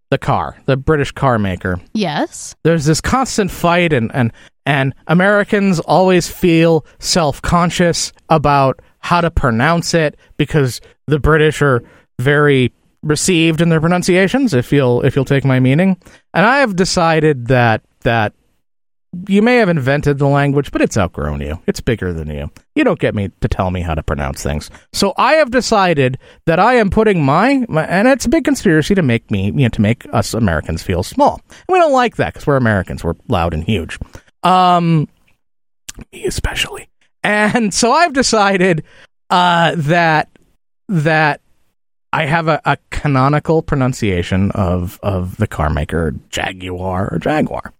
The car, the British car maker. Yes. There's this constant fight, and and and Americans always feel self conscious about how to pronounce it because the British are very received in their pronunciations. If you'll if you'll take my meaning, and I have decided that that you may have invented the language, but it's outgrown you. It's bigger than you. You don't get me to tell me how to pronounce things. So I have decided that I am putting my, my and it's a big conspiracy to make me, you know, to make us Americans feel small. And we don't like that because we're Americans. We're loud and huge. Um, me especially. And so I've decided uh, that that I have a, a canonical pronunciation of of the car maker Jaguar or Jaguar.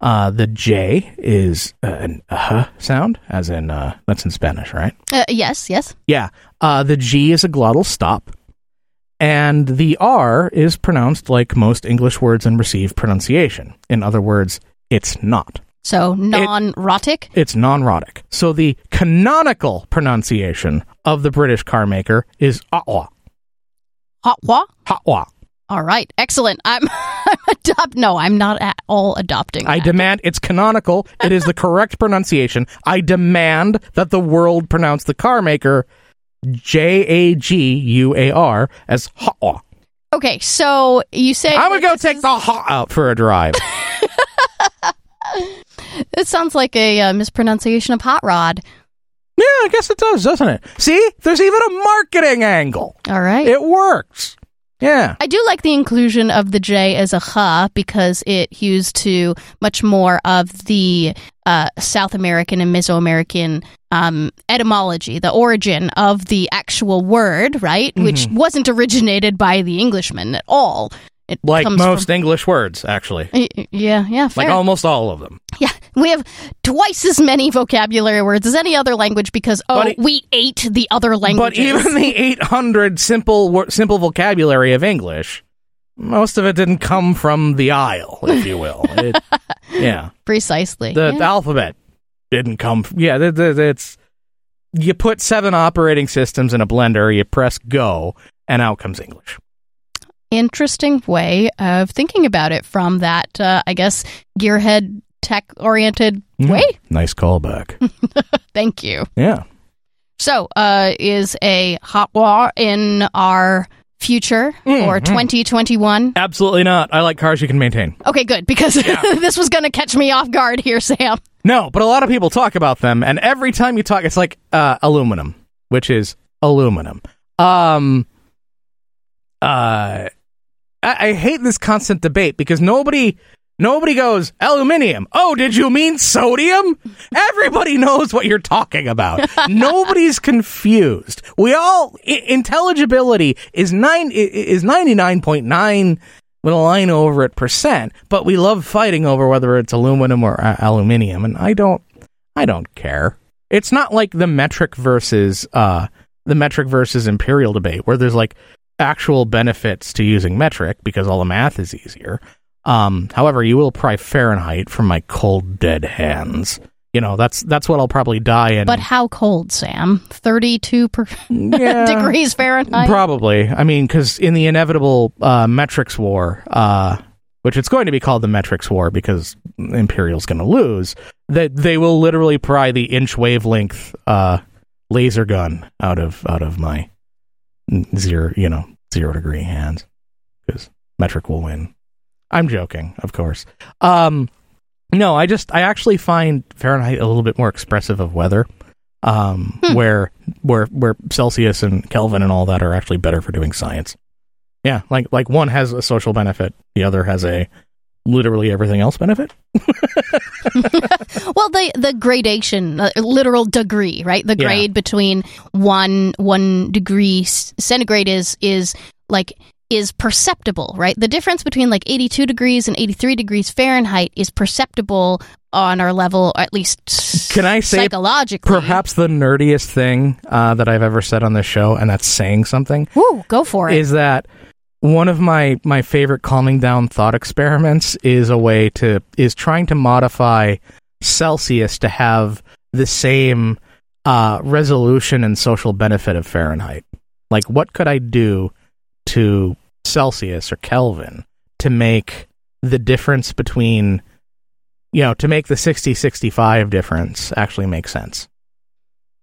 Uh, the J is an uh sound, as in uh, that's in Spanish, right? Uh, yes, yes. Yeah. Uh, the G is a glottal stop, and the R is pronounced like most English words in received pronunciation. In other words, it's not. So non-rhotic. It's non-rhotic. So the canonical pronunciation of the British car maker is ah Hot wa. ha All right, excellent. I'm, I'm adopt. No, I'm not at all adopting. I that. demand it's canonical. It is the correct pronunciation. I demand that the world pronounce the car maker J A G U A R as ha. Okay, so you say I'm gonna go take is- the hot out for a drive. It sounds like a uh, mispronunciation of hot rod. Yeah, I guess it does, doesn't it? See, there's even a marketing angle. All right. It works. Yeah. I do like the inclusion of the J as a ha because it hews to much more of the uh, South American and Mesoamerican um, etymology, the origin of the actual word, right? Which wasn't originated by the Englishman at all. It Like comes most from- English words, actually. Yeah, yeah, fair. Like almost all of them. We have twice as many vocabulary words as any other language because oh, it- we ate the other language. But even the 800 simple simple vocabulary of English, most of it didn't come from the Isle, if you will. It, yeah, precisely. the, yeah. the alphabet didn't come. From, yeah, th- it's you put seven operating systems in a blender, you press go, and out comes English. interesting way of thinking about it from that, uh, I guess, gearhead tech oriented Mhm. way. Nice callback. Thank you. yeah. So, uh, is a hot war in our future Mm, or mm. 2021? Absolutely not. I like cars you can maintain. Okay, good, because this was going to catch me off guard here, Sam. No, but a lot of people talk about them, and every time you talk, it's like uh, aluminum, which is aluminum. Um, uh, I, I hate this constant debate because nobody nobody goes aluminium. Oh, did you mean sodium? Everybody knows what you're talking about. Nobody's confused. We all I- intelligibility is nine is ninety nine point nine with a line over it percent, but we love fighting over whether it's aluminum or uh, aluminium, and I don't, I don't care. It's not like the metric versus uh the metric versus imperial debate where there's like actual benefits to using metric because all the math is easier. Um, however, you will pry Fahrenheit from my cold dead hands. You know, that's that's what I'll probably die in. But how cold, Sam? 32 per- Yeah. degrees Fahrenheit? Probably. I mean, because in the inevitable uh, metrics war, uh, which it's going to be called the metrics war because Imperial's going to lose, that they will literally pry the inch wavelength uh, laser gun out of out of my zero, you know, zero degree hands because metric will win. I'm joking, of course. Um, no, I just I actually find Fahrenheit a little bit more expressive of weather. Um, Hmm. where where where Celsius and Kelvin and all that are actually better for doing science. Yeah, like like one has a social benefit, the other has a literally everything else benefit. Well, the the gradation, uh, literal degree, right? The Yeah. grade between one one degree centigrade is is like is perceptible, right? The difference between like 82 degrees and 83 degrees Fahrenheit is perceptible on our level, at least Can I say psychologically. Perhaps the nerdiest thing uh, that I've ever said on this show, and that's saying something, Woo, go for it. is that one of my my favorite calming down thought experiments is a way to is trying to modify Celsius to have the same uh, resolution and social benefit of Fahrenheit. Like, what could I do to Celsius or Kelvin to make the difference between, you know, to make the 60 65 difference actually make sense?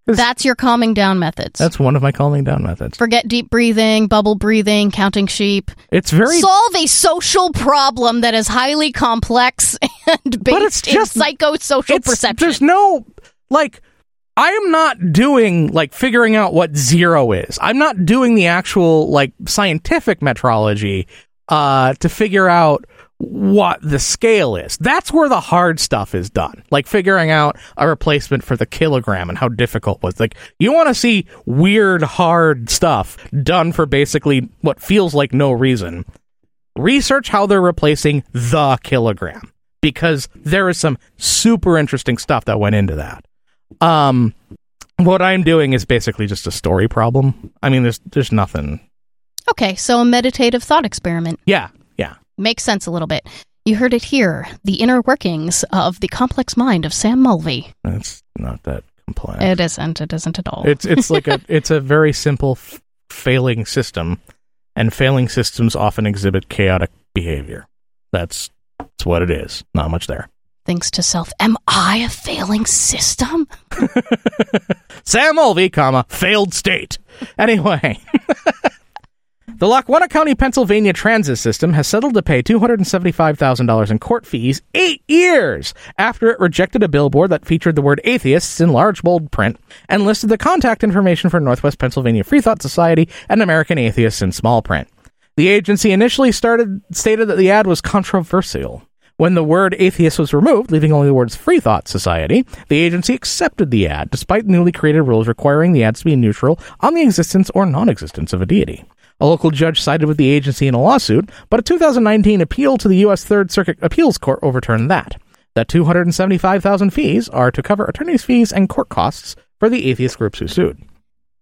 That's your calming down methods. That's one of my calming down methods. Forget deep breathing, bubble breathing, counting sheep. It's very Solve a social problem that is highly complex and based it's just- in psychosocial it's, perception. There's no like I am not doing like figuring out what zero is. I'm not doing the actual like scientific metrology uh to figure out what the scale is. That's where the hard stuff is done. Like figuring out a replacement for the kilogram and how difficult it was. Like you want to see weird hard stuff done for basically what feels like no reason. Research how they're replacing the kilogram because there is some super interesting stuff that went into that. Um, what I'm doing is basically just a story problem. I mean, there's there's nothing. okay, so a meditative thought experiment. Yeah, yeah. Makes sense a little bit. You heard it here the inner workings of the complex mind of Sam Mulvey. It's not that complex. It isn't. It isn't at all. It's it's like a it's a very simple f- failing system, and failing systems often exhibit chaotic behavior. That's that's what it is. Not much there. Thinks to self, am I a failing system? Sam Mulvey, comma, failed state. Anyway. The Lackawanna County, Pennsylvania transit system has settled to pay $275,000 in court fees eight years after it rejected a billboard that featured the word atheists in large bold print and listed the contact information for Northwest Pennsylvania Free Thought Society and American Atheists in small print. The agency initially started stated that the ad was controversial. When the word atheist was removed, leaving only the words Free Thought Society, the agency accepted the ad, despite newly created rules requiring the ads to be neutral on the existence or non existence of a deity. A local judge sided with the agency in a lawsuit, but a 2019 appeal to the U.S. Third Circuit Appeals Court overturned that. The 275,000 fees are to cover attorney's fees and court costs for the atheist groups who sued.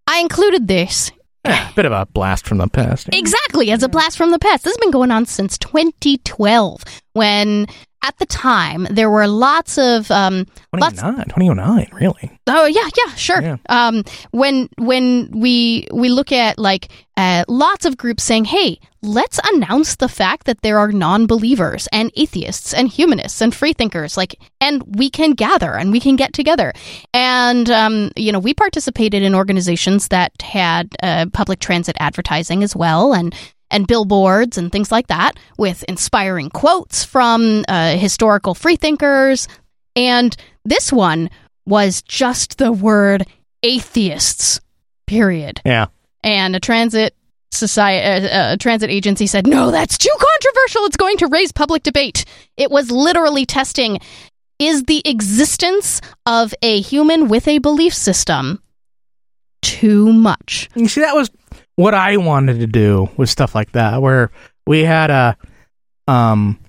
I included this Eh, bit of a blast from the past. exactly as a blast from the past. This has been going on since 2012, when at the time there were lots of um, lots 2009, 2009, really. Oh yeah, yeah, sure. Yeah. Um, when when we we look at like uh, lots of groups saying, "Hey, let's announce the fact that there are non-believers and atheists and humanists and freethinkers, like, and we can gather and we can get together." And um, you know, we participated in organizations that had uh, public transit advertising as well, and and billboards and things like that with inspiring quotes from uh, historical freethinkers. And this one was just the word atheists, period. Yeah. And a transit society, uh, a transit agency said, "No, that's too controversial. It's going to raise public debate." It was literally testing: is the existence of a human with a belief system too much? You see, that was what I wanted to do was stuff like that, where we had a, um,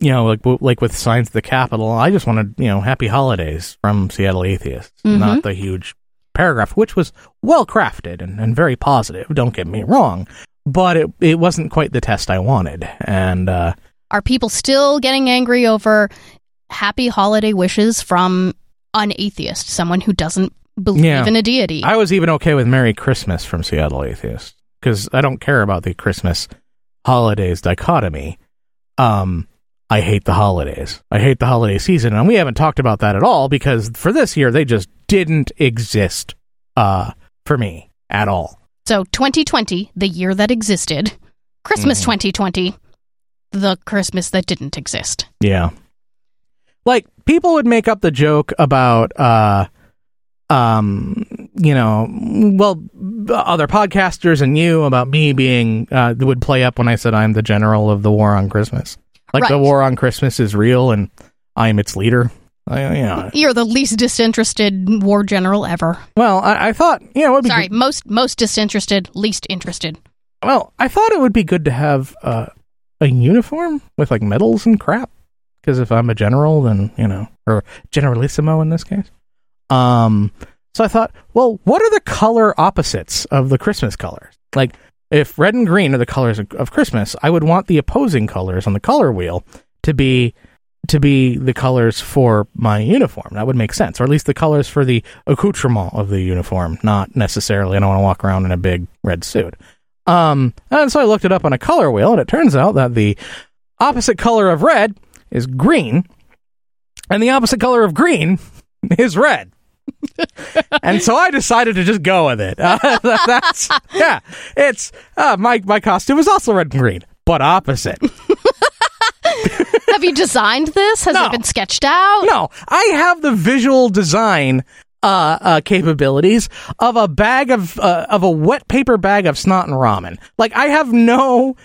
you know, like like with signs of the Capitol. I just wanted, you know, happy holidays from Seattle Atheists, Mhm. not the huge paragraph, which was well crafted and, and very positive. Don't get me wrong, but it it wasn't quite the test I wanted, and uh, Are people still getting angry over happy holiday wishes from an atheist, someone who doesn't believe Yeah. in a deity? I was even okay with Merry Christmas from Seattle Atheists because I don't care about the Christmas holidays dichotomy. Um, I hate the holidays. I hate the holiday season, and we haven't talked about that at all because for this year they just didn't exist uh, for me at all. So 2020, the year that existed, Christmas Mhm. 2020, the Christmas that didn't exist. Yeah. Like people would make up the joke about uh um you know well other podcasters and you about me being uh would play up when I said I'm the general of the war on Christmas. Like the war on Christmas is real and I am its leader. I, yeah. You're the least disinterested war general ever. Well, I, I thought, you know, it would be Sorry, most most disinterested, least interested. well, I thought it would be good to have uh, a uniform with like medals and crap. Because if I'm a general, then you know, or generalissimo in this case. Um, so I thought, well, what are the color opposites of the Christmas colors? Like, if red and green are the colors of, Christmas, I would want the opposing colors on the color wheel to be to be the colors for my uniform. That would make sense, or at least the colors for the accoutrement of the uniform, not necessarily. I don't want to walk around in a big red suit. Um, and so I looked it up on a color wheel, and it turns out that the opposite color of red is green, and the opposite color of green is red. And so I decided to just go with it. Uh, that's yeah. It's uh, my my costume is also red and green, but opposite. Have you designed this? Has No. it been sketched out? No, I have the visual design uh, uh, capabilities of a bag of uh, of a wet paper bag of snot and ramen. Like I have no.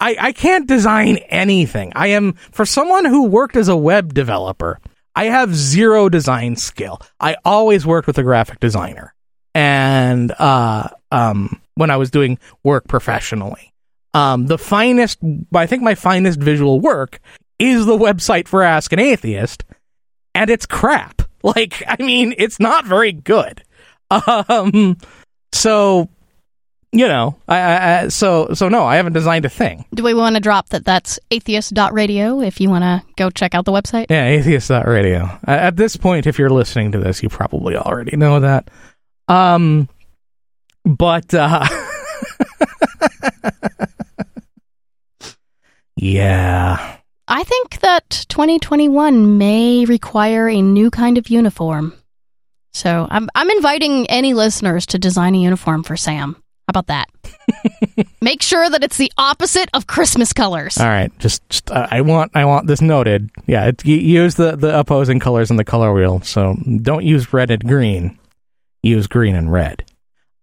I, I can't design anything. I am for someone who worked as a web developer. I have zero design skill. I always worked with a graphic designer, and uh, um, when I was doing work professionally, um, the finest. I think my finest visual work is the website for Ask an Atheist, and it's crap. Like, I mean, it's not very good. Um, so you know, I, I, so so no, I haven't designed a thing. Do we want to drop that? That's atheist.radio if you want to go check out the website. Yeah, atheist.radio. At this point, if you're listening to this, you probably already know that. Um, but uh, yeah, I think that 2021 may require a new kind of uniform. So I'm I'm inviting any listeners to design a uniform for Sam. About that? Make sure that it's the opposite of Christmas colors. all right. Just, just uh, I want I want this noted. Yeah, it, use the the opposing colors in the color wheel. So don't use red and green. Use green and red.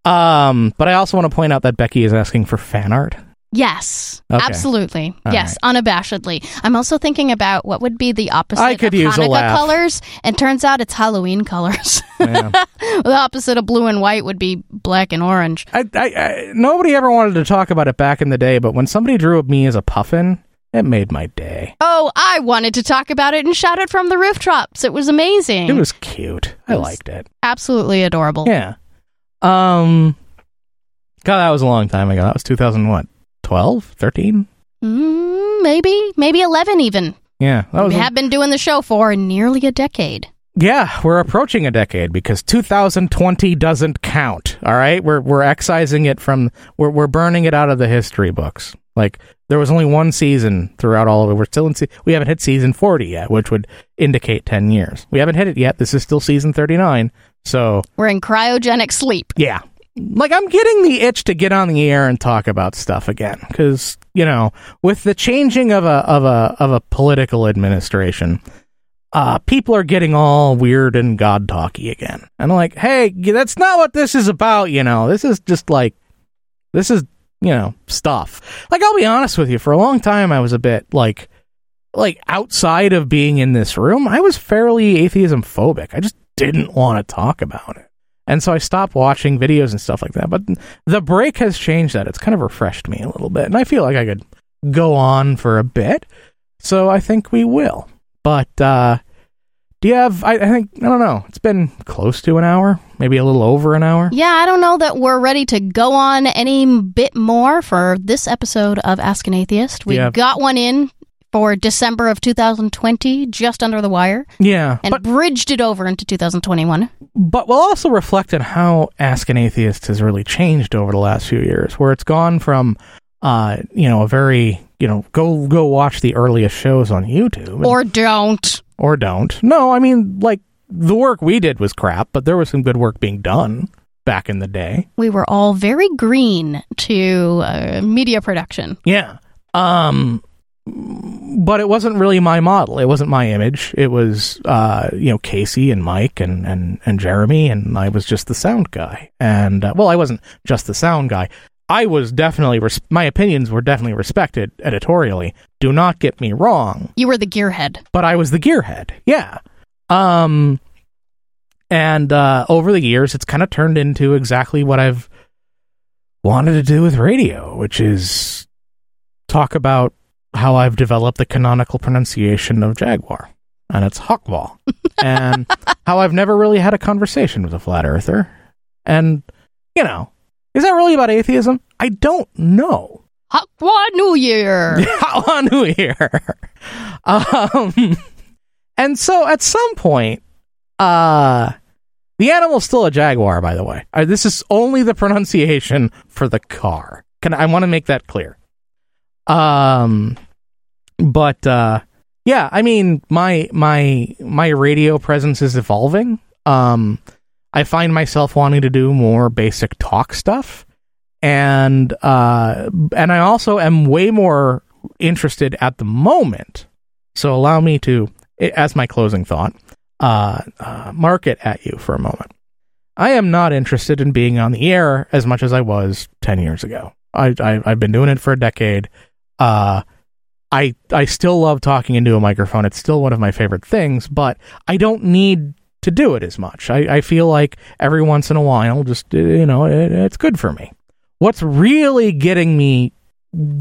Um, but I also want to point out that Becky is asking for fan art. Yes, Okay. absolutely. All yes, unabashedly. I'm also thinking about what would be the opposite I could of use a laugh. colors, and turns out it's Halloween colors. Yeah. the opposite of blue and white would be black and orange. I, I, I, nobody ever wanted to talk about it back in the day, but when somebody drew me as a puffin, it made my day. Oh, I wanted to talk about it and shout it from the rooftops. It was amazing. It was cute. I was- liked it. absolutely adorable. Yeah. Um. God, that was a long time ago. That was 2000 what? 12, 13? Mm, maybe, maybe 11 even. Yeah, we have been doing the show for nearly a decade. yeah, we're approaching a decade because 2020 doesn't count. All right, we're we're excising it from. We're we're burning it out of the history books. Like there was only one season throughout all of it. We're still in. Se- we haven't hit season 40 yet, which would indicate 10 years. We haven't hit it yet. This is still season 39. So We're in cryogenic sleep. yeah like i'm getting the itch to get on the air and talk about stuff again because you know with the changing of a of a of a political administration uh people are getting all weird and god talky again. And I'm like hey that's not what this is about you know. This is just like this is you know stuff. Like i'll be honest with you for a long time i was a bit like like outside of being in this room i was fairly atheism phobic i just didn't want to talk about it and so I stopped watching videos and stuff like that. But the break has changed that. It's kind of refreshed me a little bit. And I feel like I could go on for a bit. So I think we will. But uh do you have I, I think I don't know. It's been close to an hour, maybe a little over an hour. Yeah, I don't know that we're ready to go on any bit more for this episode of Ask an Atheist. We Yeah. got one in for December of 2020, just under the wire, Yeah. and But bridged it over into 2021. but we'll also reflect on how Ask an Atheist has really changed over the last few years, where it's gone from uh, you know, a very you know, go go watch the earliest shows on YouTube. and- Or don't. or don't. No, I mean, like the work we did was crap, but there was some good work being done back in the day. We were all very green to uh, media production. Yeah. Um but it wasn't really my model. It wasn't my image. It was uh you know Casey and Mike and and and Jeremy and I was just the sound guy. And uh, well, I wasn't just the sound guy. I was definitely res- my opinions were definitely respected editorially. Do not get me wrong. You were the gearhead. but I was the gearhead. Yeah. Um and uh over the years it's kind of turned into exactly what I've wanted to do with radio, which is talk about how I've developed the canonical pronunciation of Jaguar, and it's Hawkball, and how I've never really had a conversation with a flat earther. And, you know, is that really about atheism? I don't know. Hakwa New Year. How New Year. Um, and so at some point, uh, the animal's still a jaguar, by the way. Uh, this is only the pronunciation for the car. Can I want to make that clear? Um, but uh, yeah, I mean, my my my radio presence is evolving. Um, I find myself wanting to do more basic talk stuff, and uh, and I also am way more interested at the moment. So allow me to, as my closing thought, uh, uh, market at you for a moment. I am not interested in being on the air as much as I was ten years ago. I, I have been doing it for a decade. Uh, I I still love talking into a microphone. It's still one of my favorite things, but I don't need to do it as much. I, I feel like every once in a while, just you know, it, it's good for me. What's really getting me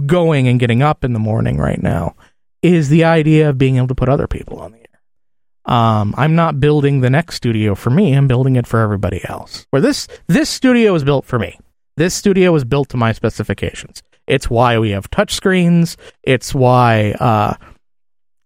going and getting up in the morning right now is the idea of being able to put other people on the air. Um, I'm not building the next studio for me. I'm building it for everybody else. Where this this studio was built for me. This studio was built to my specifications. It's why we have touchscreens. It's why uh,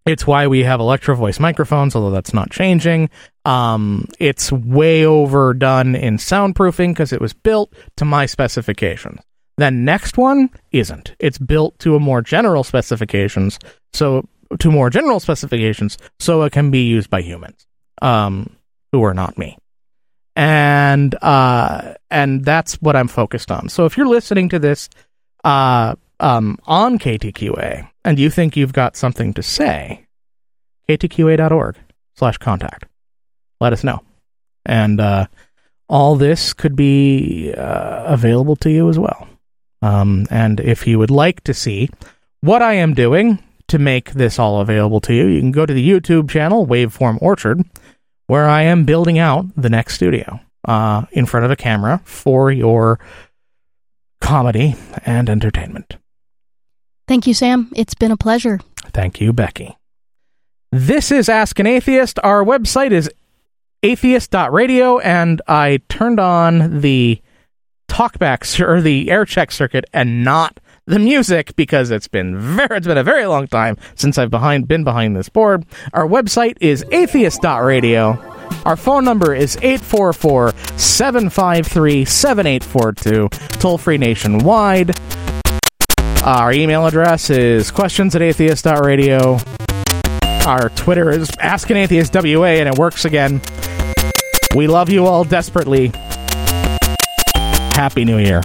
it's why we have Electro Voice microphones, although that's not changing. Um, it's way overdone in soundproofing because it was built to my specifications. The next one isn't. It's built to a more general specifications, so to more general specifications, so it can be used by humans, um, who are not me. And uh, and that's what I'm focused on. So if you're listening to this uh, um, on KTQA and you think you've got something to say, ktqa.org slash contact. Let us know. And uh, all this could be uh, available to you as well. Um, and if you would like to see what I am doing to make this all available to you, you can go to the YouTube channel, Waveform Orchard, where I am building out the next studio uh, in front of a camera for your comedy and entertainment. Thank you, Sam. It's been a pleasure. Thank you, Becky. This is Ask an Atheist. Our website is atheist.radio, and I turned on the talkback or the air check circuit and not the music because it's been very it's been a very long time since I've behind been behind this board. Our website is atheist.radio. Our phone number is 844 753 7842, toll free nationwide. Our email address is questions at atheist.radio. Our Twitter is Ask and it works again. We love you all desperately. Happy New Year.